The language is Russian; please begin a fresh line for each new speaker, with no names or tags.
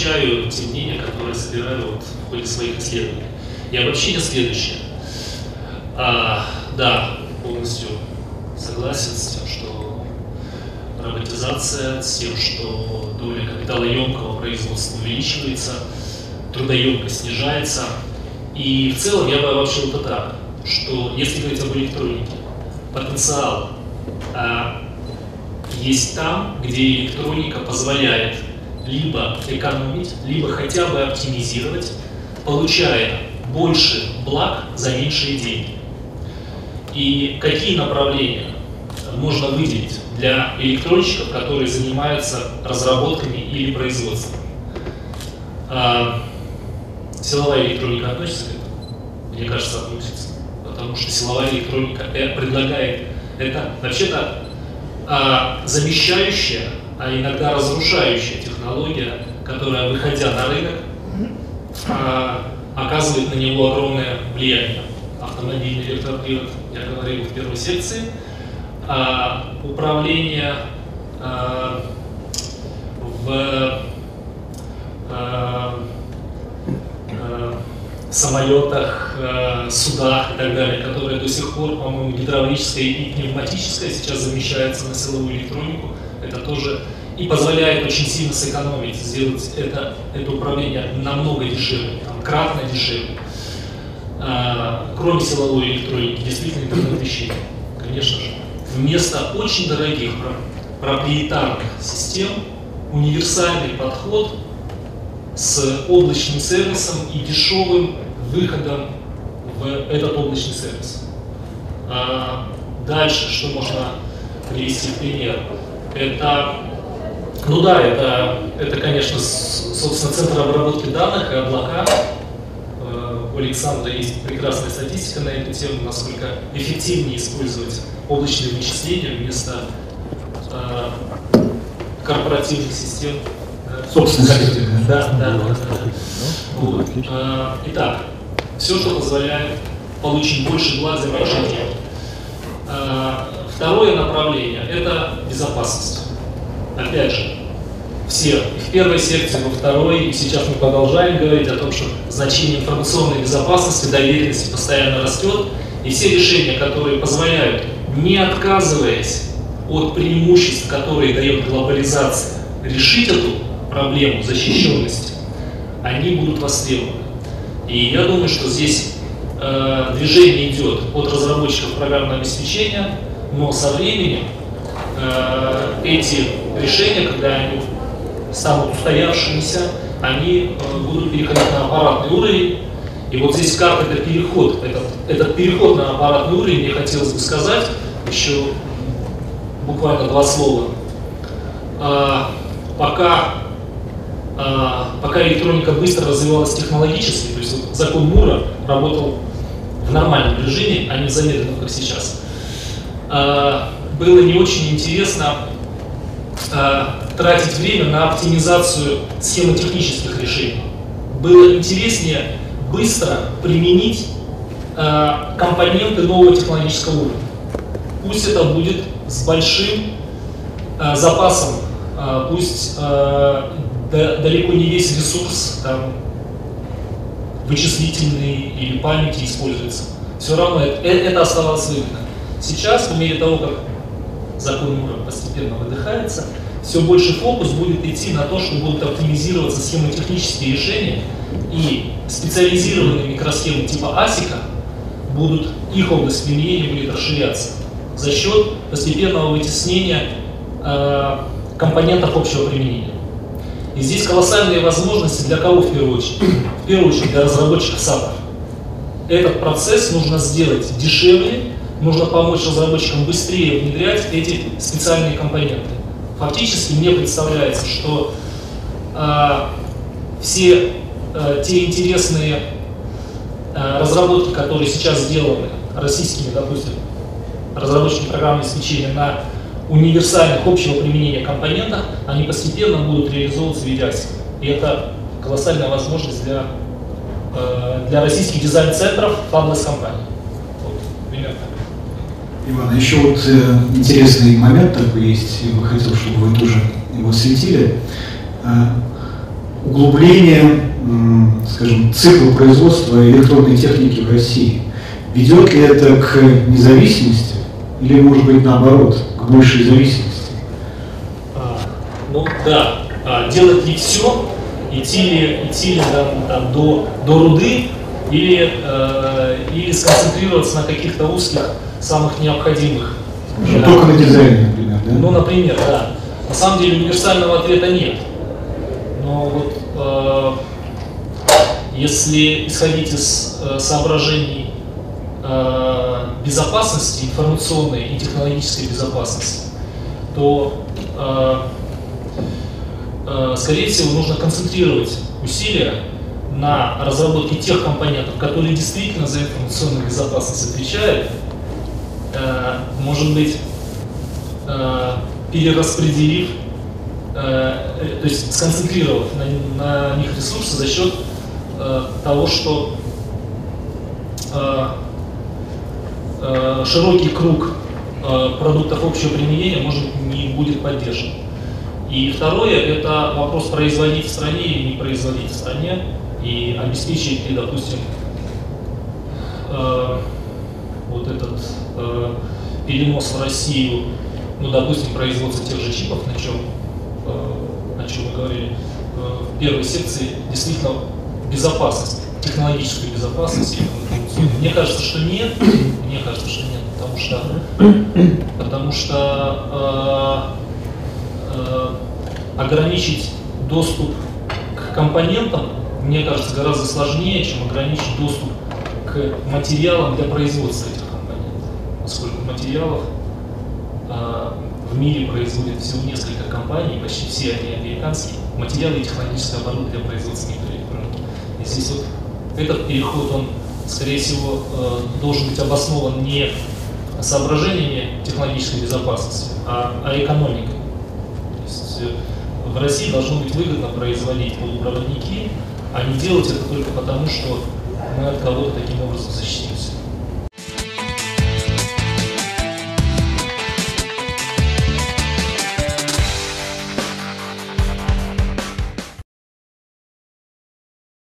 обобщаю те мнения, которые собираю вот в ходе своих исследований. И обобщение следующее. А, да, полностью согласен с тем, что роботизация, с тем, что доля капиталоемкого производства увеличивается, трудоемкость снижается. И в целом я бы обобщил это так, что если говорить об электронике, потенциал а, есть там, где электроника позволяет либо экономить, либо хотя бы оптимизировать, получая больше благ за меньшие деньги. И какие направления можно выделить для электронщиков, которые занимаются разработками или производством? А, силовая электроника относится к этому? Мне кажется, относится. Потому что силовая электроника э, предлагает это вообще-то а, замещающая, а иногда разрушающая технология, которая, выходя на рынок, а, оказывает на него огромное влияние. Автомобильный электропривод, я говорил в первой секции, а, управление а, в самолетах, судах и так далее, которые до сих пор, по-моему, гидравлическое и пневматическое сейчас замещается на силовую электронику. Это тоже и позволяет очень сильно сэкономить, сделать это, это управление намного дешевле, там, кратно дешевле. А, кроме силовой электроники, действительно интернет вещей, конечно же. Вместо очень дорогих проприетарных систем универсальный подход с облачным сервисом и дешевым выходом в этот облачный сервис. А дальше, что можно привести в пример, это ну да, это, это, конечно, собственно, центр обработки данных и облака. Э, у Александра есть прекрасная статистика на эту тему, насколько эффективнее использовать облачные вычисления вместо э, корпоративных систем.
Собственных систем.
Да, да, да. да, да. Вот. Э, итак, все, что позволяет получить больше благ за денег. Э, второе направление – это безопасность опять же, все в первой секции, во второй, и сейчас мы продолжаем говорить о том, что значение информационной безопасности, доверенности постоянно растет, и все решения, которые позволяют, не отказываясь от преимуществ, которые дает глобализация, решить эту проблему защищенности, они будут востребованы. И я думаю, что здесь э, движение идет от разработчиков программного обеспечения, но со временем э, эти решения, когда они станут устоявшимися, они э, будут переходить на аппаратный уровень. И вот здесь как это переход, этот, этот переход на аппаратный уровень, мне хотелось бы сказать, еще буквально два слова. А, пока, а, пока электроника быстро развивалась технологически, то есть вот закон Мура работал в нормальном режиме, а не в замедленном, как сейчас, было не очень интересно э, тратить время на оптимизацию схемотехнических решений. Было интереснее быстро применить э, компоненты нового технологического уровня. Пусть это будет с большим запасом, пусть да, далеко не весь ресурс там, вычислительный или памяти используется. Все равно это, э, это оставалось выгодно. Сейчас, по мере того, как закон Мура постепенно выдыхается, все больше фокус будет идти на то, что будут оптимизироваться схемотехнические решения, и специализированные микросхемы типа ASIC будут, их область применения будет расширяться за счет постепенного вытеснения э, компонентов общего применения. И здесь колоссальные возможности для кого в первую очередь? В первую очередь для разработчиков САПов. Этот процесс нужно сделать дешевле, нужно помочь разработчикам быстрее внедрять эти специальные компоненты. Фактически мне представляется, что э, все э, те интересные э, разработки, которые сейчас сделаны российскими, допустим, разработчиками программного обеспечения на универсальных общего применения компонентах, они постепенно будут реализовываться в виде И это колоссальная возможность для, э, для российских дизайн-центров фаблес компаний. Вот, примерно.
Иван, еще вот э, интересный момент такой есть, я бы хотел, чтобы вы тоже его осветили. Э, углубление, скажем, цикла производства электронной техники в России. Ведет ли это к независимости или, может быть, наоборот, к большей зависимости?
А, ну да, а, делать не все, идти ли, идти ли там, там, до, до руды или, э, или сконцентрироваться на каких-то узких, самых необходимых.
Ну, только на дизайне, например, да?
Ну, например, да. На самом деле универсального ответа нет. Но вот э, если исходить из э, соображений э, безопасности, информационной и технологической безопасности, то, э, э, скорее всего, нужно концентрировать усилия на разработке тех компонентов, которые действительно за информационную безопасность отвечают, э, может быть, э, перераспределив, э, то есть сконцентрировав на, на них ресурсы за счет того, что широкий круг продуктов общего применения может не будет поддержан. И второе – это вопрос производить в стране или не производить в стране и обеспечить ли, допустим, э, вот этот э, перенос в Россию ну, допустим, производство тех же чипов, на чем, э, о чем мы говорили э, в первой секции, действительно безопасность, технологическую безопасность. Мне кажется, что нет, мне кажется, что нет, потому что, потому что э, э, ограничить доступ к компонентам, мне кажется, гораздо сложнее, чем ограничить доступ к материалам для производства этих компонентов, поскольку материалов а, в мире производят всего несколько компаний, почти все они американские, материалы и технологическое оборудование для производства электроники. И здесь вот этот переход, он, скорее всего, э, должен быть обоснован не соображениями технологической безопасности, а, а экономикой. То есть э, в России должно быть выгодно производить полупроводники, а не делать это только потому, что мы от кого-то таким образом защитимся.